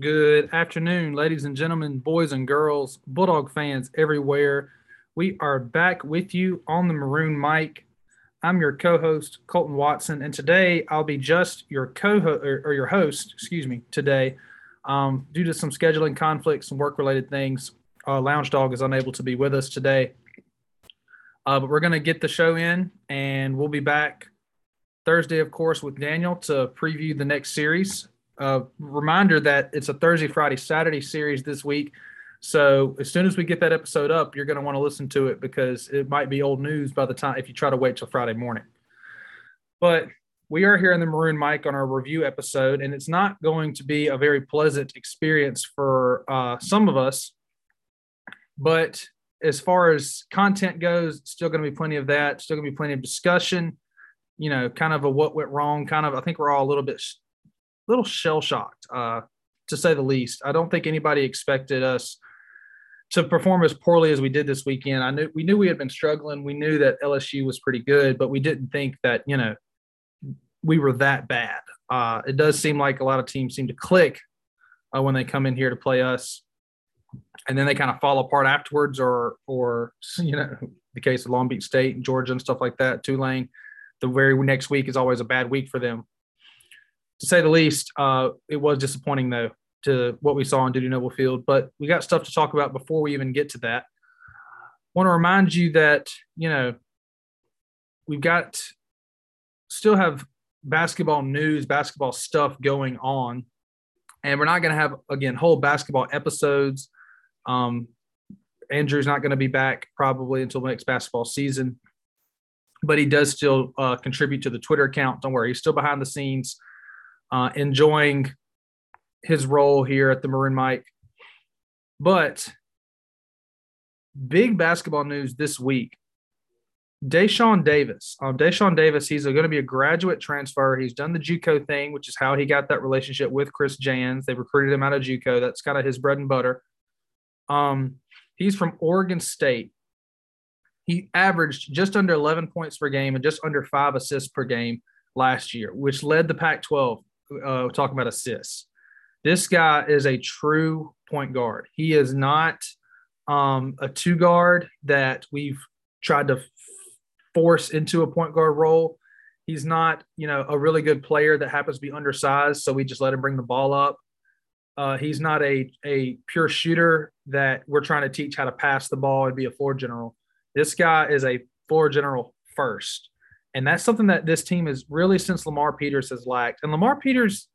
Good afternoon, ladies and gentlemen, boys and girls, Bulldog fans everywhere. We are back with you on the Maroon mic. I'm your co-host Colton Watson, and today I'll be just your co-host or, or your host, excuse me, today. Um, due to some scheduling conflicts and work-related things, uh, Lounge Dog is unable to be with us today. Uh, but we're going to get the show in, and we'll be back Thursday, of course, with Daniel to preview the next series uh, reminder that it's a Thursday, Friday, Saturday series this week. So as soon as we get that episode up, you're going to want to listen to it because it might be old news by the time if you try to wait till Friday morning. But we are here in the Maroon Mic on our review episode, and it's not going to be a very pleasant experience for uh, some of us. But as far as content goes, still going to be plenty of that. Still going to be plenty of discussion. You know, kind of a what went wrong. Kind of, I think we're all a little bit little shell shocked, uh, to say the least. I don't think anybody expected us to perform as poorly as we did this weekend. I knew we knew we had been struggling. We knew that LSU was pretty good, but we didn't think that you know we were that bad. Uh, it does seem like a lot of teams seem to click uh, when they come in here to play us, and then they kind of fall apart afterwards. Or, or you know, the case of Long Beach State and Georgia and stuff like that. Tulane, the very next week is always a bad week for them to say the least. Uh, it was disappointing though to what we saw on Dudy Noble Field, but we got stuff to talk about before we even get to that. Want to remind you that you know we've got still have basketball news, basketball stuff going on, and we're not going to have again whole basketball episodes. Um, Andrew's not going to be back probably until next basketball season, but he does still uh, contribute to the Twitter account. Don't worry, he's still behind the scenes uh, enjoying his role here at the Maroon Mic. But big basketball news this week. Dashawn Davis. Um, Dashawn Davis, he's going to be a graduate transfer. He's done the JUCO thing, which is how he got that relationship with Chris Jans. They recruited him out of JUCO. That's kind of his bread and butter. Um, he's from Oregon State. He averaged just under 11 points per game and just under five assists per game last year, which led the Pac 12 uh, talking about assists. This guy is a true point guard. He is not um, a two guard that we've tried to force into a point guard role. He's not, you know, a really good player that happens to be undersized, so we just let him bring the ball up. Uh, he's not a a pure shooter that we're trying to teach how to pass the ball and be a floor general. This guy is a floor general first. And that's something that this team has really since Lamar Peters has lacked. And Lamar Peters,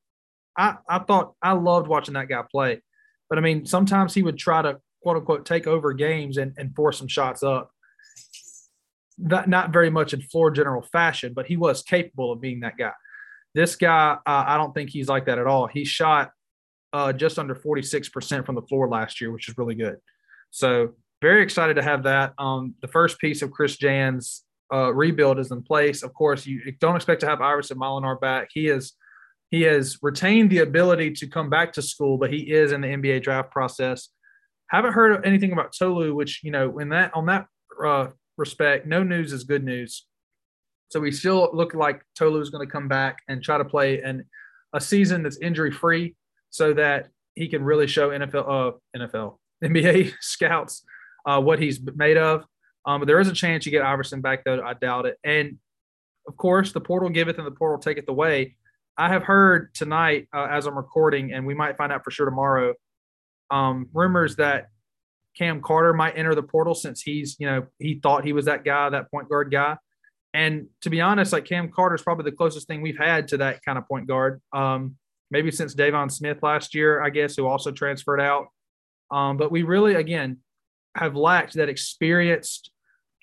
I, I thought I loved watching that guy play. But I mean, sometimes he would try to quote unquote take over games and, and force some shots up. Not, not very much in floor general fashion, but he was capable of being that guy. This guy, uh, I don't think he's like that at all. He shot uh, just under 46% from the floor last year, which is really good. So, very excited to have that. Um, the first piece of Chris Jans uh, rebuild is in place. Of course, you don't expect to have Iverson Molinar back. He is he has retained the ability to come back to school, but he is in the NBA draft process. Haven't heard anything about Tolu, which you know, in that on that uh, respect, no news is good news. So we still look like Tolu is going to come back and try to play an a season that's injury free, so that he can really show NFL uh, NFL NBA scouts uh, what he's made of. Um, but there is a chance you get Iverson back, though. I doubt it. And of course, the portal giveth and the portal taketh away. I have heard tonight, uh, as I'm recording, and we might find out for sure tomorrow, um, rumors that Cam Carter might enter the portal since he's, you know, he thought he was that guy, that point guard guy. And to be honest, like Cam Carter is probably the closest thing we've had to that kind of point guard. Um, maybe since Deivon Smith last year, I guess, who also transferred out. Um, but we really, again, have lacked that experienced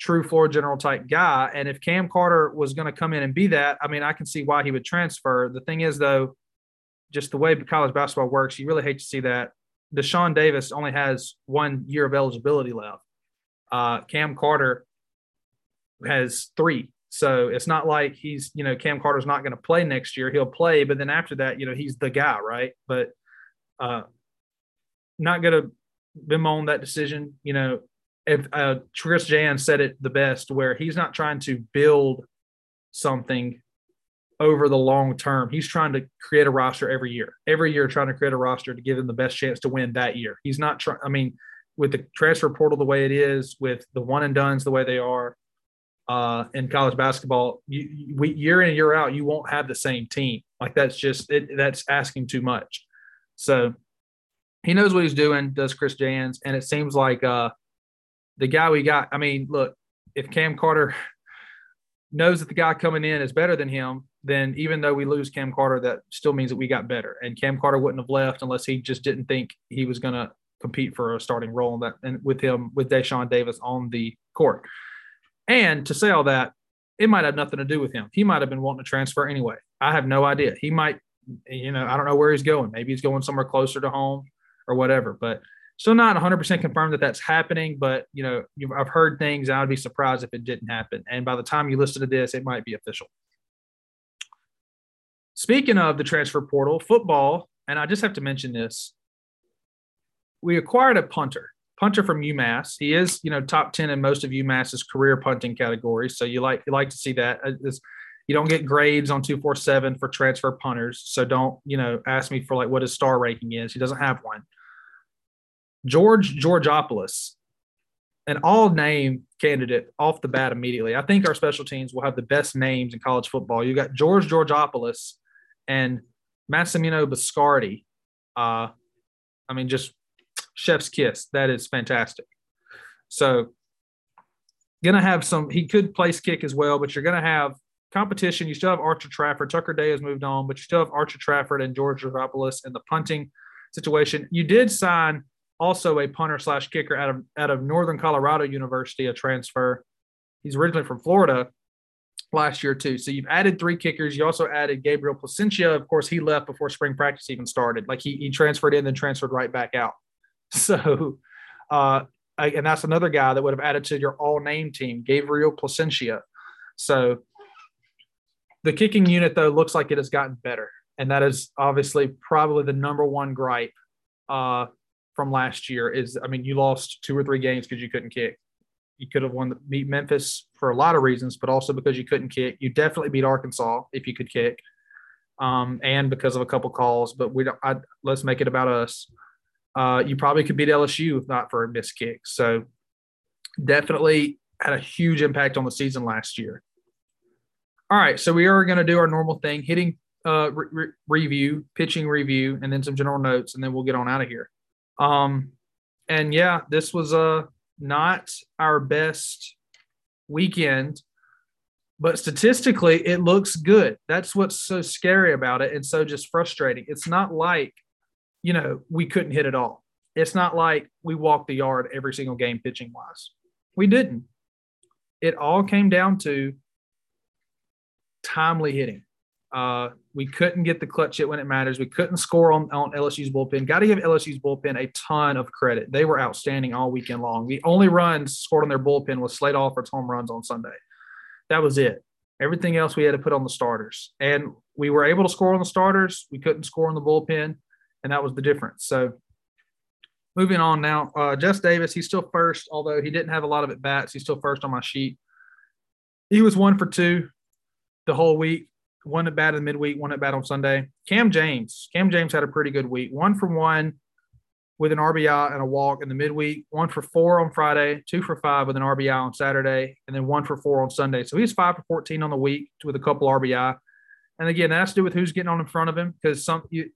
true floor general type guy. And if Cam Carter was going to come in and be that, I mean, I can see why he would transfer. The thing is, though, just the way college basketball works, you really hate to see that. Dashawn Davis only has one year of eligibility left. Uh, Cam Carter has three. So it's not like he's, you know, Cam Carter's not going to play next year. He'll play, but then after that, you know, he's the guy, right? But uh, not going to bemoan that decision. You know, if uh, Chris Jan said it the best, where he's not trying to build something over the long term. He's trying to create a roster every year, every year trying to create a roster to give him the best chance to win that year. He's not trying. I mean, with the transfer portal the way it is, with the one and duns the way they are uh, in college basketball, you, we, year in and year out, you won't have the same team. Like that's just it, that's asking too much. So he knows what he's doing. Does Chris Jans, and it seems like uh, the guy we got. I mean, look, if Cam Carter knows that the guy coming in is better than him, then even though we lose Cam Carter, that still means that we got better. And Cam Carter wouldn't have left unless he just didn't think he was going to compete for a starting role in that and with him with Dashawn Davis on the court. And to say all that, it might have nothing to do with him. He might have been wanting to transfer anyway. I have no idea. He might, you know, I don't know where he's going. Maybe he's going somewhere closer to home or whatever. But still not 100% confirmed that that's happening. But you know, I've heard things. I'd be surprised if it didn't happen. And by the time you listen to this, it might be official. Speaking of the transfer portal, football, and I just have to mention this we acquired a punter, punter from UMass. He is, you know, top 10 in most of UMass's career punting categories. So you like, you like to see that. It's, you don't get grades on 247 for transfer punters. So don't, you know, ask me for like what his star ranking is. He doesn't have one. George Georgopoulos, an all name candidate off the bat immediately. I think our special teams will have the best names in college football. You got George Georgopoulos and Massimino Biscardi. Uh, I mean, just chef's kiss. That is fantastic. So, gonna have some. He could place kick as well, but you're gonna have competition. You still have Archer Trafford. Tucker Day has moved on, but you still have Archer Trafford and George Georgopoulos in the punting situation. You did sign also a punter slash kicker out of out of Northern Colorado University, a transfer. He's originally from Florida last year too. So you've added three kickers. You also added Gabriel Plascencia. Of course, he left before spring practice even started. Like he, he transferred in, then transferred right back out. So, uh, and that's another guy that would have added to your all name team, Gabriel Plascencia. So, the kicking unit, though, looks like it has gotten better. And that is obviously probably the number one gripe uh, from last year is, I mean, you lost two or three games because you couldn't kick. You could have won the, beat Memphis for a lot of reasons, but also because you couldn't kick. You definitely beat Arkansas if you could kick, um, and because of a couple calls. But we don't. I, let's make it about us uh, you probably could beat LSU if not for a missed kick. So definitely had a huge impact on the season last year. All right, so we are going to do our normal thing, hitting uh, re- review, pitching review, and then some general notes, and then we'll get on out of here. Um, and yeah, this was uh, not our best weekend, but statistically, it looks good. That's what's so scary about it, and so just frustrating. It's not like you know, we couldn't hit it all. It's not like we walked the yard every single game pitching wise. We didn't. It all came down to timely hitting. Uh, we couldn't get the clutch hit when it matters. We couldn't score on, on LSU's bullpen. Got to give LSU's bullpen a ton of credit. They were outstanding all weekend long. The only runs scored on their bullpen was Slade Alford's home runs on Sunday. That was it. Everything else we had to put on the starters. And we were able to score on the starters. We couldn't score on the bullpen and that was the difference. So moving on now, uh, Jess Davis, he's still first, although he didn't have a lot of at bats. He's still first on my sheet. He was one for two the whole week. One at bat in the midweek, one at bat on Sunday. Cam James, Cam James had a pretty good week. One for one with an RBI and a walk in the midweek. One for four on Friday, two for five with an RBI on Saturday, and then one for four on Sunday. So he's five for fourteen on the week with a couple RBI. And again, that has to do with who's getting on in front of him because some you,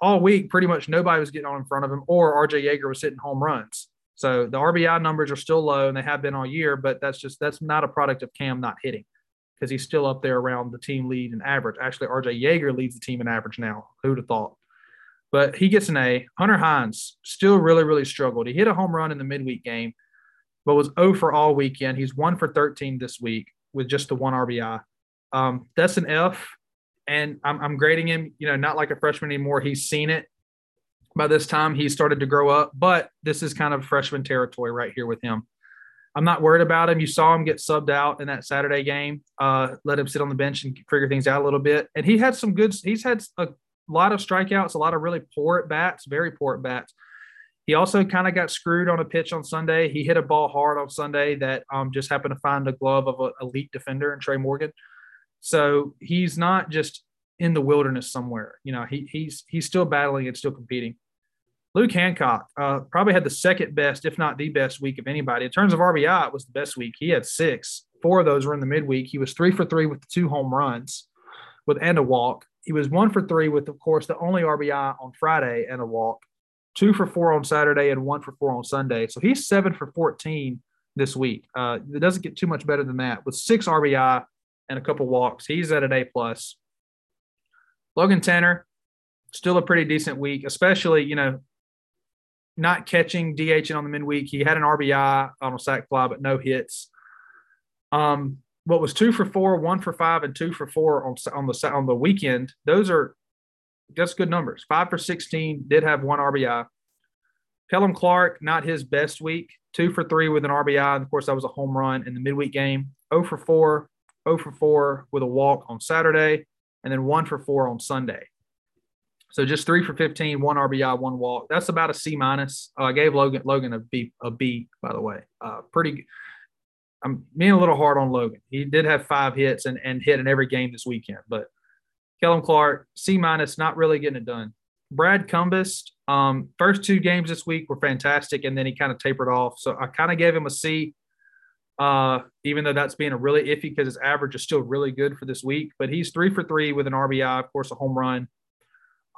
all week, pretty much nobody was getting on in front of him, or RJ Yeager was hitting home runs. So the RBI numbers are still low, and they have been all year. But that's just that's not a product of Cam not hitting, because he's still up there around the team lead in average. Actually, RJ Yeager leads the team in average now. Who'd have thought? But he gets an A. Hunter Hines still really really struggled. He hit a home run in the midweek game, but was 0 for all weekend. He's one for 13 this week with just the one RBI. Um, that's an F and I'm, I'm grading him, you know, not like a freshman anymore. He's seen it by this time. He's started to grow up, but this is kind of freshman territory right here with him. I'm not worried about him. You saw him get subbed out in that Saturday game. Uh, let him sit on the bench and figure things out a little bit. And he had some good. He's had a lot of strikeouts, a lot of really poor at bats, very poor at bats. He also kind of got screwed on a pitch on Sunday. He hit a ball hard on Sunday that um, just happened to find the glove of an elite defender in Trey Morgan. So he's not just in the wilderness somewhere. You know, he, he's he's still battling and still competing. Luke Hancock uh, probably had the second best, if not the best week of anybody. In terms of RBI, it was the best week. He had six. Four of those were in the midweek. He was three for three with two home runs with and a walk. He was one for three with, of course, the only RBI on Friday and a walk, two for four on Saturday and one for four on Sunday. So he's seven for 14 this week. Uh, it doesn't get too much better than that. With six RBI and a couple walks, he's at an A plus. Logan Tanner, still a pretty decent week, especially you know not catching DH on the midweek. He had an RBI on a sac fly, but no hits. Um, what was two for four, one for five, and two for four on on the on the weekend? Those are that's good numbers. Five for sixteen, did have one RBI. Kellum Clark, not his best week. Two for three with an RBI. And of course, that was a home run in the midweek game. 0 for 4, 0 for 4 with a walk on Saturday, and then 1 for 4 on Sunday. So just three for 15, one RBI, one walk. That's about a C minus. Uh, I gave Logan Logan a B, a B, by the way. Uh, pretty. I'm being a little hard on Logan. He did have five hits and, and hit in every game this weekend, but Kellum Clark, C minus, not really getting it done. Brad Cumbest, um, first two games this week were fantastic, and then he kind of tapered off. So I kind of gave him a C, uh, even though that's being a really iffy because his average is still really good for this week. But he's three for three with an RBI, of course, a home run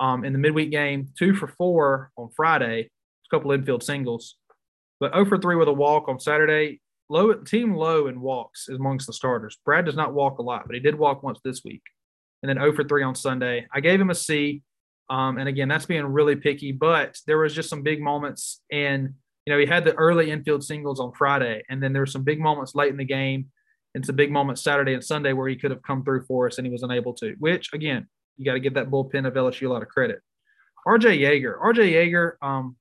um, in the midweek game, two for four on Friday, a couple infield singles, but 0 for 3 with a walk on Saturday. Low team low in walks amongst the starters. Brad does not walk a lot, but he did walk once this week, and then 0 for 3 on Sunday. I gave him a C, um, and again, that's being really picky. But there was just some big moments, and you know he had the early infield singles on Friday, and then there were some big moments late in the game, and some big moments Saturday and Sunday where he could have come through for us, and he was unable to. Which again, you got to give that bullpen of LSU a lot of credit. RJ Yeager, RJ Yeager, um,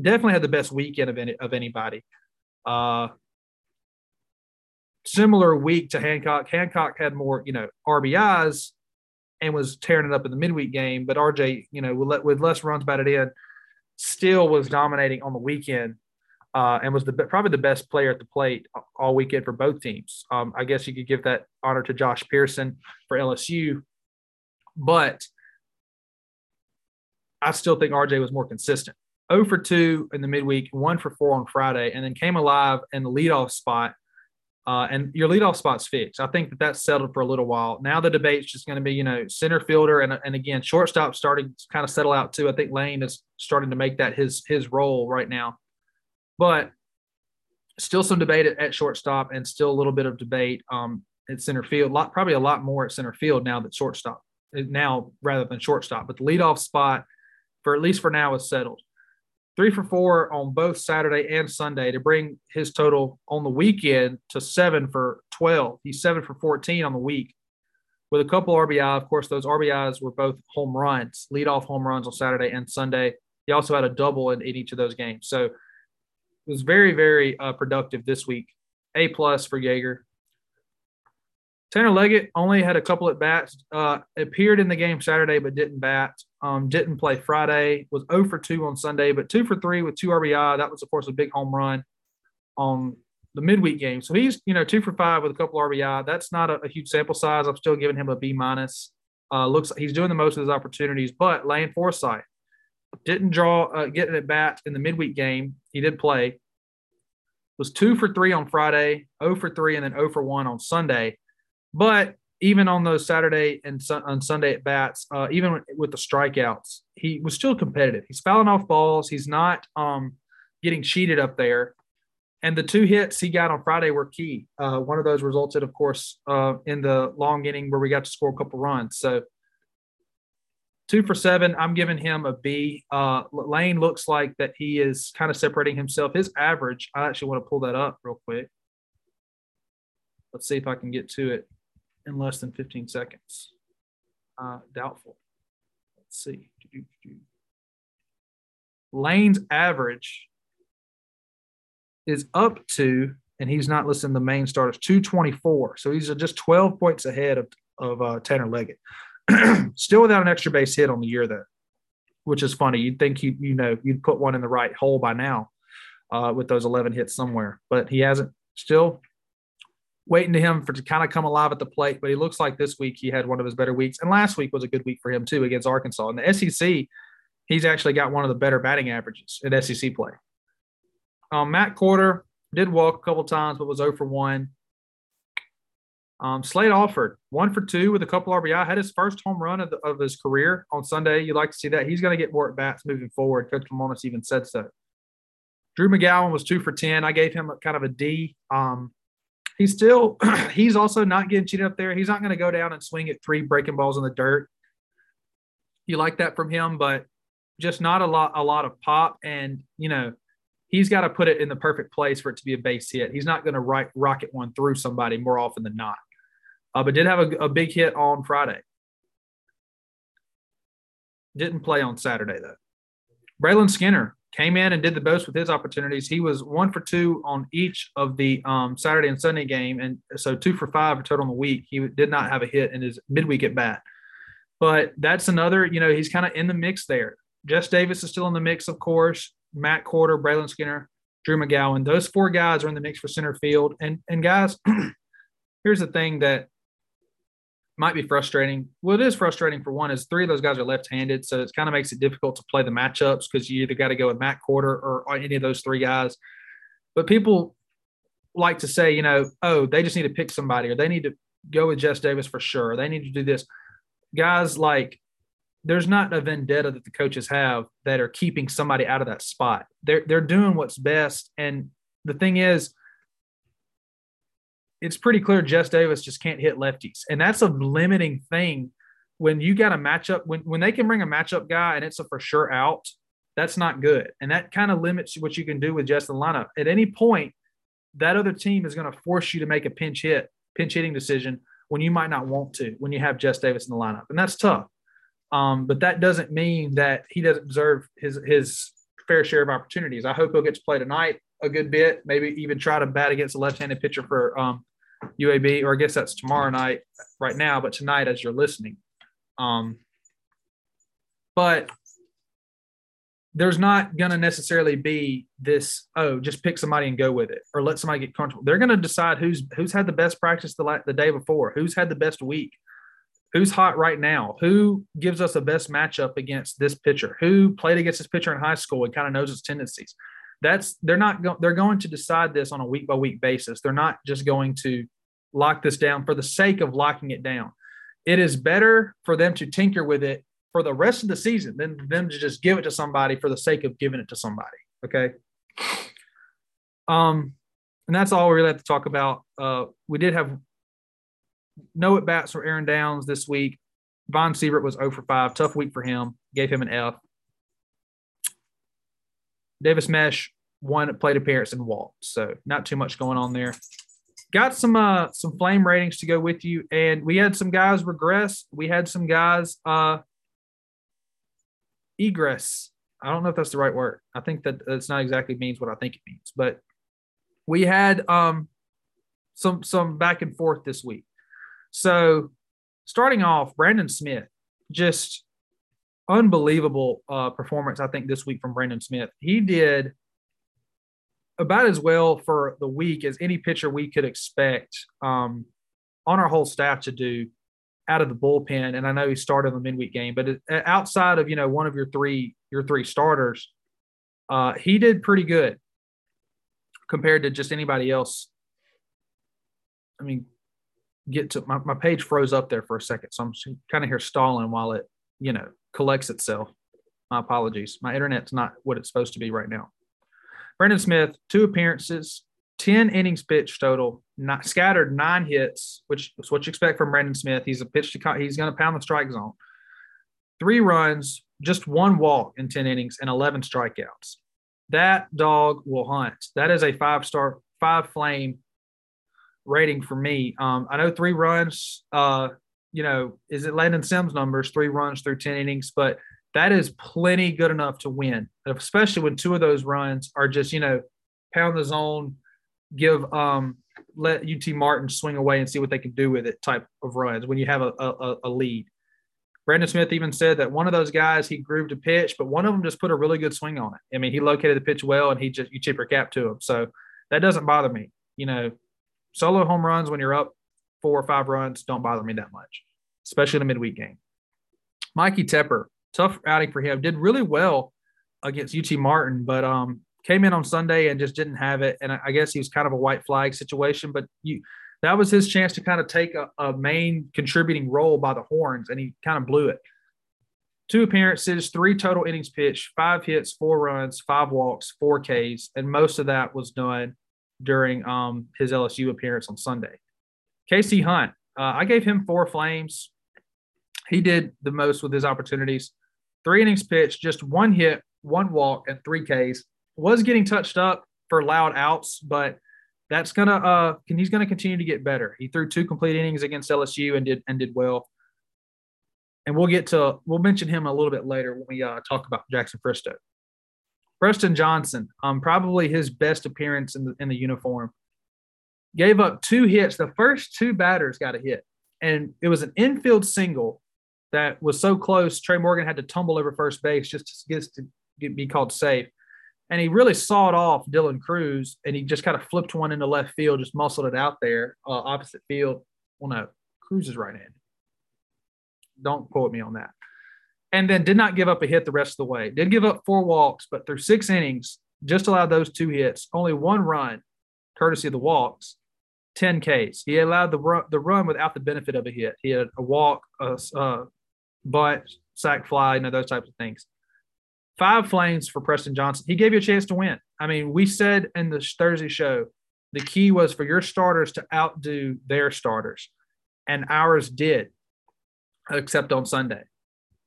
definitely had the best weekend of any of anybody. Uh, similar week to Hancock. Hancock had more, you know, RBIs and was tearing it up in the midweek game, but RJ, you know, with, with less runs batted in, still was dominating on the weekend. Uh, and was the probably the best player at the plate all weekend for both teams. Um, I guess you could give that honor to Josh Pearson for LSU but I still think RJ was more consistent. 0 for 2 in the midweek, 1 for 4 on Friday, and then came alive in the leadoff spot. Uh, and your leadoff spot's fixed. I think that that's settled for a little while. Now the debate's just going to be, you know, center fielder and, and again, shortstop starting to kind of settle out too. I think Lane is starting to make that his his role right now. But still some debate at, shortstop and still a little bit of debate um, at center field. Lot, probably a lot more at center field now that shortstop now rather than shortstop. But the leadoff spot, for at least for now, is settled. Three for four on both Saturday and Sunday to bring his total on the weekend to seven for 12. He's seven for 14 on the week with a couple RBI. Of course, those RBIs were both home runs, leadoff home runs on Saturday and Sunday. He also had a double in, in each of those games. So it was very, very uh, productive this week. A plus for Yeager. Tanner Leggett only had a couple at bats. Uh, appeared in the game Saturday, but didn't bat. Um, didn't play Friday. Was 0 for 2 on Sunday, but 2 for 3 with two RBI. That was, of course, a big home run on the midweek game. So he's, you know, 2 for 5 with a couple RBI. That's not a, a huge sample size. I'm still giving him a B minus. Uh, looks he's doing the most of his opportunities, but Lane Forsythe didn't draw, uh, getting at bat in the midweek game. He did play. Was 2 for 3 on Friday, 0 for 3, and then 0 for 1 on Sunday but even on those Saturday and on Sunday at bats, uh, even with the strikeouts, he was still competitive. He's fouling off balls. He's not um, getting cheated up there. And the two hits he got on Friday were key. Uh, one of those resulted, of course, uh, in the long inning where we got to score a couple runs. So two for seven. I'm giving him a B. Uh, Lane looks like that he is kind of separating himself. His average, I actually want to pull that up real quick. Let's see if I can get to it in less than 15 seconds. Uh, doubtful. Let's see. Lane's average is up to, and he's not listing the main starters, 224. So he's just 12 points ahead of, of uh, Tanner Leggett. Still without an extra base hit on the year, though, which is funny. You'd think you you know you'd put one in the right hole by now uh, with those 11 hits somewhere, but he hasn't. Still waiting to him for to kind of come alive at the plate. But he looks like this week he had one of his better weeks, and last week was a good week for him too against Arkansas. In the SEC, he's actually got one of the better batting averages in SEC play. Um, Matt Quarter did walk a couple times, but was 0 for 1. Um, Slade Alford, one for two with a couple RBI, had his first home run of, the, of his career on Sunday. You'd like to see that. He's going to get more at bats moving forward. Coach Lemonis even said so. Drew McGowan was two for 10. I gave him a, kind of a D. Um, he's still, he's also not getting cheated up there. He's not going to go down and swing at three breaking balls in the dirt. You like that from him, but just not a lot, a lot of pop. And, you know, he's got to put it in the perfect place for it to be a base hit. He's not going to right, rocket one through somebody more often than not uh, but did have a, a big hit on Friday. Didn't play on Saturday though. Braylon Skinner came in and did the most with his opportunities. He was one for two on each of the um, Saturday and Sunday game, and so two for five total in the week. He did not have a hit in his midweek at bat, but that's another. You know, he's kind of in the mix there. Jess Davis is still in the mix, of course. Matt Quarter, Braylon Skinner, Drew McGowan. Those four guys are in the mix for center field. And and guys, here's the thing that might be frustrating. Well, it is frustrating for one, is three of those guys are left-handed, so it kind of makes it difficult to play the matchups because you either got to go with Matt Quarter or, any of those three guys. But people like to say, you know, oh, they just need to pick somebody, or they need to go with Jess Davis for sure. They need to do this. Guys like there's not a vendetta that the coaches have that are keeping somebody out of that spot. They're they're doing what's best. And the thing is, it's pretty clear Jess Davis just can't hit lefties. And that's a limiting thing when you got a matchup, when, when they can bring a matchup guy and it's a for sure out, that's not good. And that kind of limits what you can do with in the lineup. At any point, that other team is going to force you to make a pinch hit, pinch hitting decision when you might not want to, when you have Jess Davis in the lineup. And that's tough. Um, but that doesn't mean that he doesn't deserve his his fair share of opportunities. I hope he'll get to play tonight a good bit, maybe even try to bat against a left-handed pitcher for um, UAB, or I guess that's tomorrow night right now, but tonight as you're listening. Um, but there's not going to necessarily be this oh just pick somebody and go with it or let somebody get comfortable they're going to decide who's who's had the best practice the, the day before who's had the best week who's hot right now who gives us the best matchup against this pitcher who played against this pitcher in high school and kind of knows his tendencies that's they're not going they're going to decide this on a week by week basis they're not just going to lock this down for the sake of locking it down it is better for them to tinker with it for the rest of the season than them to just give it to somebody for the sake of giving it to somebody okay um and that's all we really have to talk about uh we did have no at bats for aaron downs this week Vaughn Siebert was 0 for 5. Tough week for him. Gave him an F. Davis Meche one plate appearance and walked, so not too much going on there. Got some uh some flame ratings to go with you, and we had some guys regress. We had some guys uh egress. I don't know if that's the right word. I think that that's not exactly means what I think it means, but we had um some some back and forth this week. So starting off, Brandon Smith just unbelievable uh, performance, I think, this week from Brandon Smith. He did about as well for the week as any pitcher we could expect um, on our whole staff to do out of the bullpen. And I know he started the midweek game, but outside of you know one of your three your three starters, uh, he did pretty good compared to just anybody else. I mean, get to my, my page froze up there for a second, so I'm kind of here stalling while it you know collects itself. My apologies. My internet's not what it's supposed to be right now. Brandon Smith, two appearances, 10 innings pitched total, not scattered nine hits, which is what you expect from Brandon Smith. He's a pitch to he's going to pound the strike zone. Three runs, just one walk in 10 innings, and 11 strikeouts. That dog will hunt. That is a five star, five flame rating for me. Um, I know three runs, uh, you know, is it Landon Sims numbers, three runs through 10 innings, but that is plenty good enough to win, especially when two of those runs are just, you know, pound the zone, give, um, let UT Martin swing away and see what they can do with it type of runs when you have a, a, a lead. Brandon Smith even said that one of those guys he grooved a pitch, but one of them just put a really good swing on it. I mean, he located the pitch well and he just you chip your cap to him. So that doesn't bother me. You know, solo home runs when you're up four or five runs don't bother me that much, especially in a midweek game. Mikey Tepper, tough outing for him. Did really well against UT Martin, but um, came in on Sunday and just didn't have it. And I guess he was kind of a white flag situation, but you that was his chance to kind of take a, a main contributing role by the horns, and he kind of blew it. Two appearances, three total innings pitched, five hits, four runs, five walks, four Ks, and most of that was done during um, his LSU appearance on Sunday. KC Hunt, uh, I gave him four flames. He did the most with his opportunities. Three innings pitched, just one hit, one walk, and three Ks. Was getting touched up for loud outs, but that's gonna uh he's gonna continue to get better. He threw two complete innings against LSU and did and did well. And we'll get to we'll mention him a little bit later when we uh, talk about Jackson Fristoe. Preston Johnson, um, probably his best appearance in the in the uniform. Gave up two hits. The first two batters got a hit, and it was an infield single that was so close. Trey Morgan had to tumble over first base just to get to get, be called safe and he really sawed off Dylan Crews, and he just kind of flipped one into left field, just muscled it out there, uh, opposite field. Well, no, Crews is right-handed. Don't quote me on that. And then did not give up a hit the rest of the way. Did give up four walks, but through six innings, just allowed those two hits, only one run, courtesy of the walks, 10 Ks. He allowed the run, the run without the benefit of a hit. He had a walk, a, a butt, sac fly, you know, those types of things. Five flames for Preston Johnson. He gave you a chance to win. I mean, we said in the Thursday show, the key was for your starters to outdo their starters, and ours did, except on Sunday.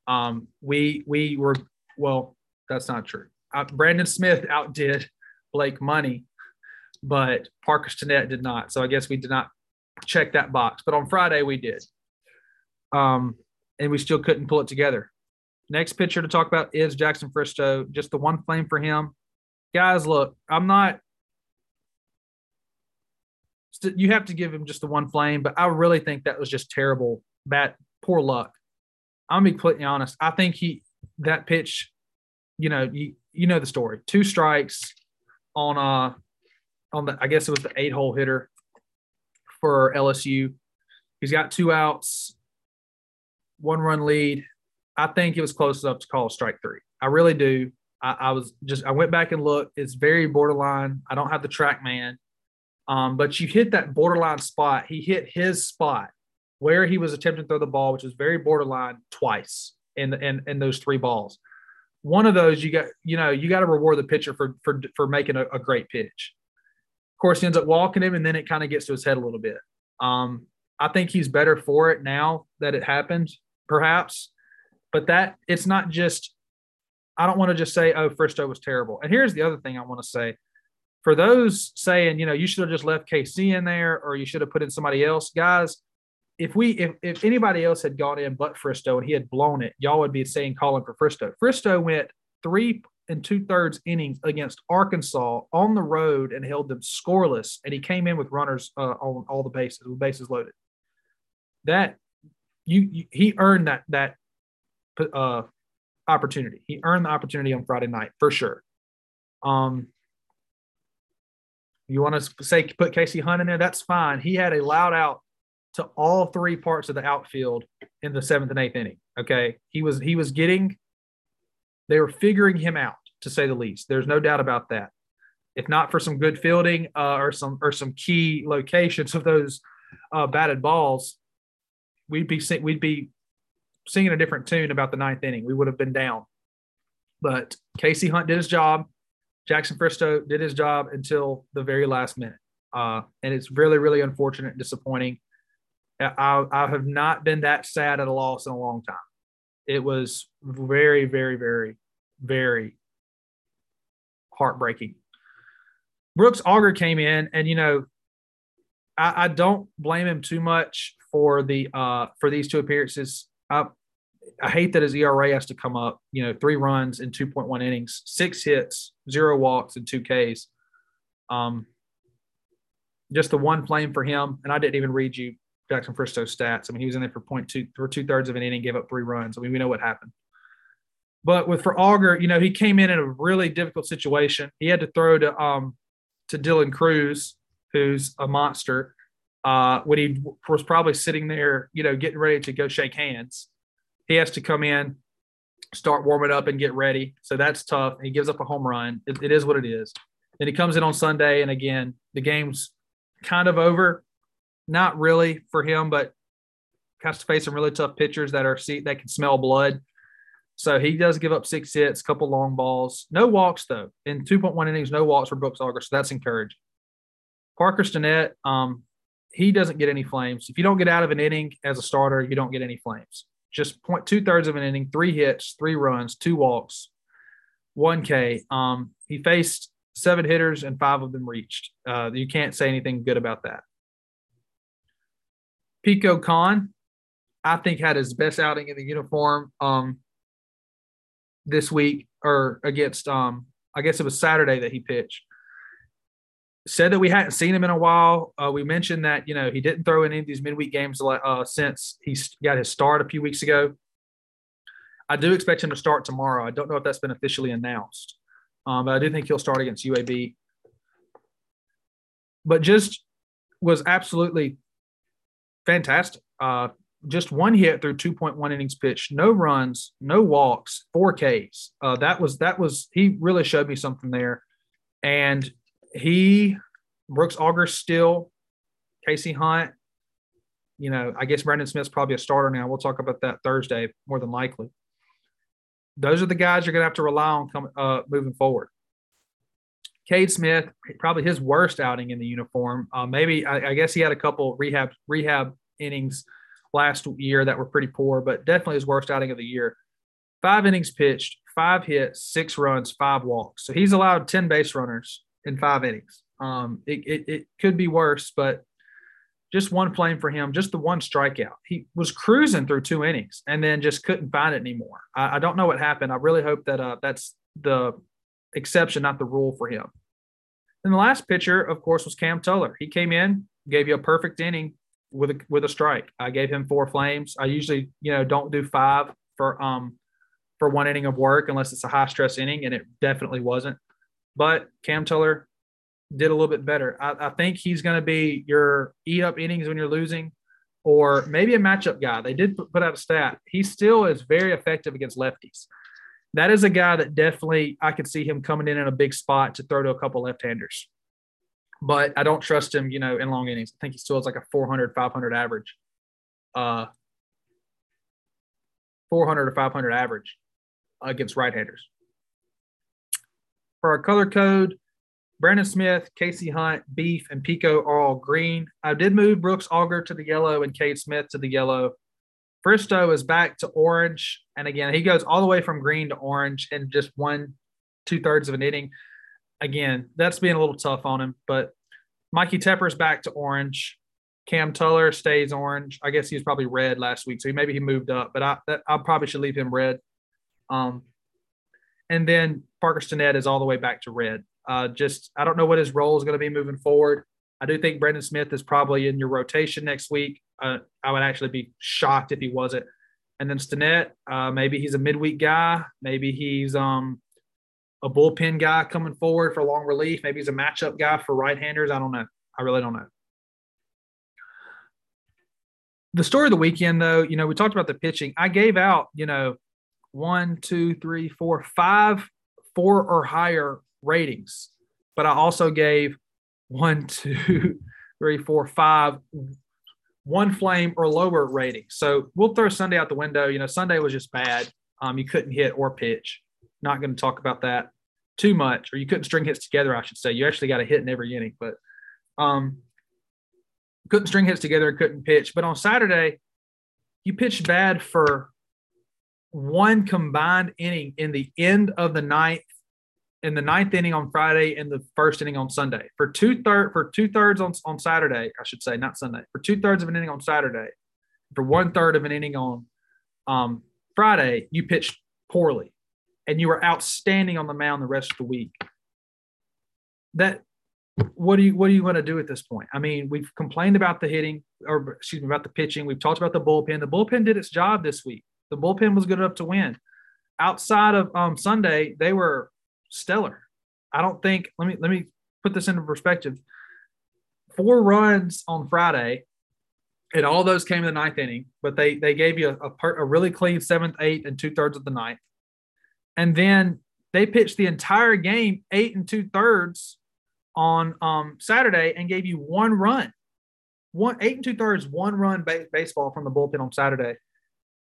Um, we we were well. That's not true. Uh, Brandon Smith outdid Blake Money, but Parker Stinnett did not. So I guess we did not check that box. But on Friday we did, um, and we still couldn't pull it together. Next pitcher to talk about is Jackson Fristoe. Just the one flame for him. Guys, look, I'm not. You have to give him just the one flame, but I really think that was just terrible, bad, poor luck. I'm be completely honest. I think he that pitch, you know, you you know the story. Two strikes on uh on the I guess it was the eight hole hitter for LSU. He's got two outs, one run lead. I think it was close enough to call strike three. I really do. I, I, was just I went back and looked. It's very borderline. I don't have the TrackMan, um, but you hit that borderline spot. He hit his spot where he was attempting to throw the ball, which was very borderline twice in in, in those three balls. One of those you got you know you got to reward the pitcher for for for making a, a, great pitch. Of course, he ends up walking him, and then it kind of gets to his head a little bit. Um, I think he's better for it now that it happened, perhaps but that it's not just I don't want to just say, oh, Fristoe was terrible. And here's the other thing I want to say. For those saying, you know, you should have just left KC in there or you should have put in somebody else, guys, if we if, if anybody else had gone in but Fristoe and he had blown it, y'all would be saying calling for Fristoe. Fristoe went three and two thirds innings against Arkansas on the road and held them scoreless. And he came in with runners uh, on all the bases, with bases loaded. That you, you he earned that that uh, opportunity. He earned the opportunity on Friday night for sure. Um, you want to say put KC Hunt in there? That's fine. He had a loud out to all three parts of the outfield in the seventh and eighth inning. Okay, he was he was getting. They were figuring him out to say the least. There's no doubt about that. If not for some good fielding uh, or some or some key locations of those uh, batted balls, we'd be we'd be singing a different tune about the ninth inning. We would have been down. But KC Hunt did his job. Jackson Fristoe did his job until the very last minute. Uh, and it's really, really unfortunate and disappointing. I, I have not been that sad at a loss in a long time. It was very, very, very, very heartbreaking. Brooks Auger came in, and you know, I, I don't blame him too much for the uh, for these two appearances. I, I hate that his ERA has to come up. You know, three runs in 2.1 innings, six hits, zero walks, and two Ks. Um, just the one flame for him. And I didn't even read you Jackson Fristoe's stats. I mean, he was in there for point two for two thirds of an inning, gave up three runs. I mean, we know what happened. But with for Auger, you know, he came in in a really difficult situation. He had to throw to um to Dylan Crews, who's a monster. uh, when he was probably sitting there, you know, getting ready to go shake hands. He has to come in, start warming up, and get ready. So that's tough. He gives up a home run. it, it is what it is. Then he comes in on Sunday, and again, the game's kind of over. Not really for him, but has to face some really tough pitchers that are see that can smell blood. So he does give up six hits, a couple long balls, no walks though. In 2.1 innings, no walks for Brooks Auger, so that's encouraging. Parker Stinnett, um, he doesn't get any flames. If you don't get out of an inning as a starter, you don't get any flames. Just point two thirds of an inning, three hits, three runs, two walks, one K. Um, he faced seven hitters and five of them reached. Uh, you can't say anything good about that. Pico Kohn, I think, had his best outing in the uniform um, this week or against, um, I guess it was Saturday that he pitched said that we hadn't seen him in a while. Uh, we mentioned that you know he didn't throw in any of these midweek games uh, since he got his start a few weeks ago. I do expect him to start tomorrow. I don't know if that's been officially announced, um, but I do think he'll start against UAB. But just was absolutely fantastic. Uh, just one hit through 2.1 innings pitched, no runs, no walks, four Ks. Uh, that was that was he really showed me something there, and he, Brooks Auger still, KC Hunt, you know, I guess Brandon Smith's probably a starter now. We'll talk about that Thursday more than likely. Those are the guys you're going to have to rely on come, uh, moving forward. Cade Smith, probably his worst outing in the uniform. Uh, maybe I, I, guess he had a couple rehab rehab innings last year that were pretty poor, but definitely his worst outing of the year. Five innings pitched, five hits, six runs, five walks. So he's allowed ten base runners in five innings. Um, it, it, it could be worse, but just one flame for him, just the one strikeout. He was cruising through two innings and then just couldn't find it anymore. I, I don't know what happened. I really hope that uh, that's the exception, not the rule for him. And the last pitcher, of course, was Cam Tullar. He came in, gave you a perfect inning with a with a strike. I gave him four flames. I usually, you know, don't do five for um for one inning of work unless it's a high stress inning, and it definitely wasn't. But Cam Tullar did a little bit better. I, I think he's going to be your eat up innings when you're losing, or maybe a matchup guy. They did put out a stat. He still is very effective against lefties. That is a guy that definitely I could see him coming in in a big spot to throw to a couple left-handers. But I don't trust him, you know, in long innings. I think he still has like a 400, 500 average. Uh, 400 or 500 average against right-handers. For our color code, Brandon Smith, KC Hunt, Beef, and Pico are all green. I did move Brooks Auger to the yellow and Cade Smith to the yellow. Fristoe is back to orange. And again, he goes all the way from green to orange in just one, two thirds of an inning. Again, that's being a little tough on him. But Mikey Tepper's back to orange. Cam Tullar stays orange. I guess he was probably red last week, so maybe he moved up. But I, that, I probably should leave him red. Um, and then Parker Stinnett is all the way back to red. Uh, just I don't know what his role is going to be moving forward. I do think Brandon Smith is probably in your rotation next week. Uh, I would actually be shocked if he wasn't. And then Stinnett, uh, maybe he's a midweek guy. Maybe he's um, a bullpen guy coming forward for long relief. Maybe he's a matchup guy for right-handers. I don't know. I really don't know. The story of the weekend, though, you know, we talked about the pitching. I gave out, you know, one, two, three, four, five, four or higher ratings. But I also gave one, two, three, four, five, one flame or lower rating. So we'll throw Sunday out the window. You know, Sunday was just bad. Um, you couldn't hit or pitch. Not going to talk about that too much, or you couldn't string hits together, I should say. You actually got a hit in every inning, but um, couldn't string hits together couldn't pitch. But on Saturday, you pitched bad for one combined inning in the end of the ninth, in the ninth inning on Friday, and the first inning on Sunday. For two third for two thirds on, on Saturday, I should say, not Sunday. For two thirds of an inning on Saturday, for one third of an inning on um, Friday, you pitched poorly, and you were outstanding on the mound the rest of the week. That what do you what are you going to do at this point? I mean, we've complained about the hitting, or excuse me, about the pitching. We've talked about the bullpen. The bullpen did its job this week. The bullpen was good enough to win. Outside of um, Sunday, they were stellar. I don't think. Let me let me put this into perspective. four runs on Friday, and all those came in the ninth inning. But they they gave you a, a, a really clean seventh, eighth, and two thirds of the ninth, and then they pitched the entire game eight and two thirds on um, Saturday and gave you one run, one eight and two thirds, one run ba- baseball from the bullpen on Saturday.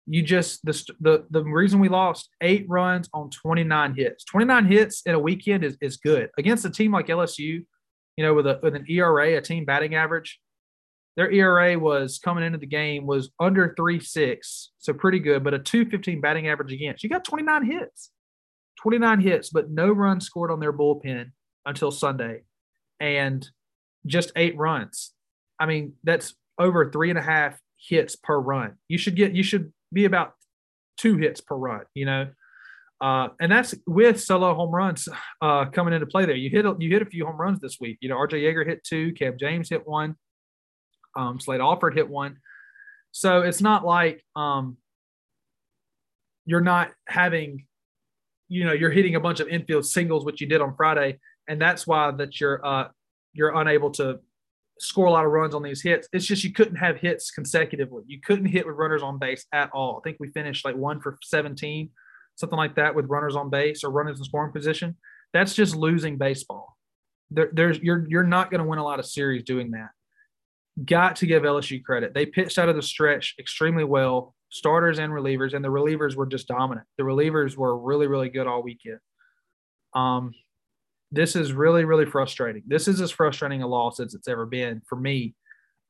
You just the, the the reason we lost eight runs on 29 hits. 29 hits in a weekend is, is good against a team like LSU. You know, with a with an ERA, a team batting average, their ERA was coming into the game was under three six, so pretty good, but a 215 batting average against. You got 29 hits. 29 hits, but no runs scored on their bullpen until Sunday and just eight runs. I mean, that's over three and a half hits per run. You should get, you should be about two hits per run, you know? Uh, and that's with solo home runs uh, coming into play there. You hit a, you hit a few home runs this week. You know, RJ Yeager hit two, Cam James hit one, um, Slate Alford hit one. So it's not like um, you're not having you know you're hitting a bunch of infield singles, which you did on Friday, and that's why that you're uh, you're unable to score a lot of runs on these hits. It's just you couldn't have hits consecutively. You couldn't hit with runners on base at all. I think we finished like one for 17, something like that, with runners on base or runners in scoring position. That's just losing baseball. There, there's you're you're not going to win a lot of series doing that. Got to give LSU credit. They pitched out of the stretch extremely well starters and relievers, and the relievers were just dominant. The relievers were really, really good all weekend. Um, this is really, really frustrating. This is as frustrating a loss as it's ever been for me.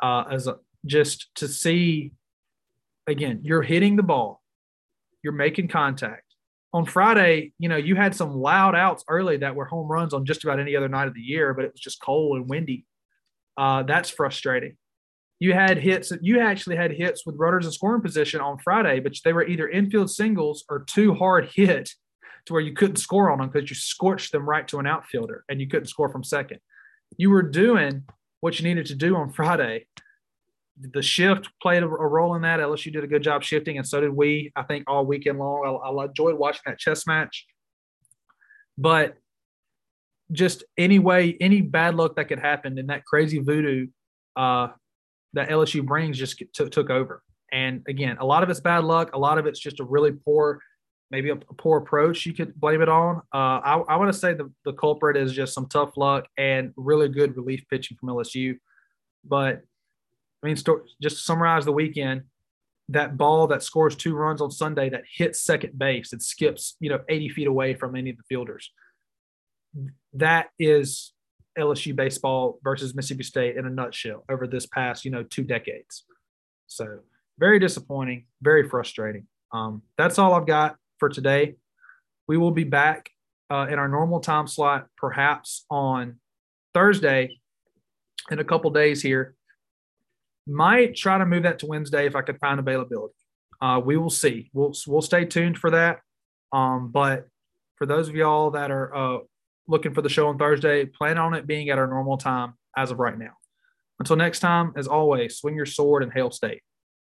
Uh, as a, just to see, again, you're hitting the ball, you're making contact. On Friday, you know, you had some loud outs early that were home runs on just about any other night of the year, but it was just cold and windy. Uh, that's frustrating you had hits you actually had hits with runners in scoring position on Friday, but they were either infield singles or too hard hit to where you couldn't score on them because you scorched them right to an outfielder and you couldn't score from second. You were doing what you needed to do on Friday. The shift played a, role in that. LSU did a good job shifting, and so did we. I think all weekend long. I, I enjoyed watching that chess match, but just any way, any bad luck that could happen in that crazy voodoo uh, that LSU brings just t- took over. And again, a lot of it's bad luck. A lot of it's just a really poor, maybe a, a poor approach you could blame it on. Uh, I, I want to say the, the culprit is just some tough luck and really good relief pitching from LSU. But I mean, st- just to summarize the weekend, that ball that scores two runs on Sunday that hits second base, it skips, you know, 80 feet away from any of the fielders. That is LSU baseball versus Mississippi State in a nutshell over this past, you know, two decades. So very disappointing, very frustrating. Um, that's all I've got for today. We will be back uh, in our normal time slot, perhaps on Thursday in a couple days here. Might try to move that to Wednesday if I could find availability. Uh, we will see. We'll we'll stay tuned for that. Um, but for those of y'all that are uh, looking for the show on Thursday. Plan on it being at our normal time as of right now. Until next time, as always, swing your sword and hail state.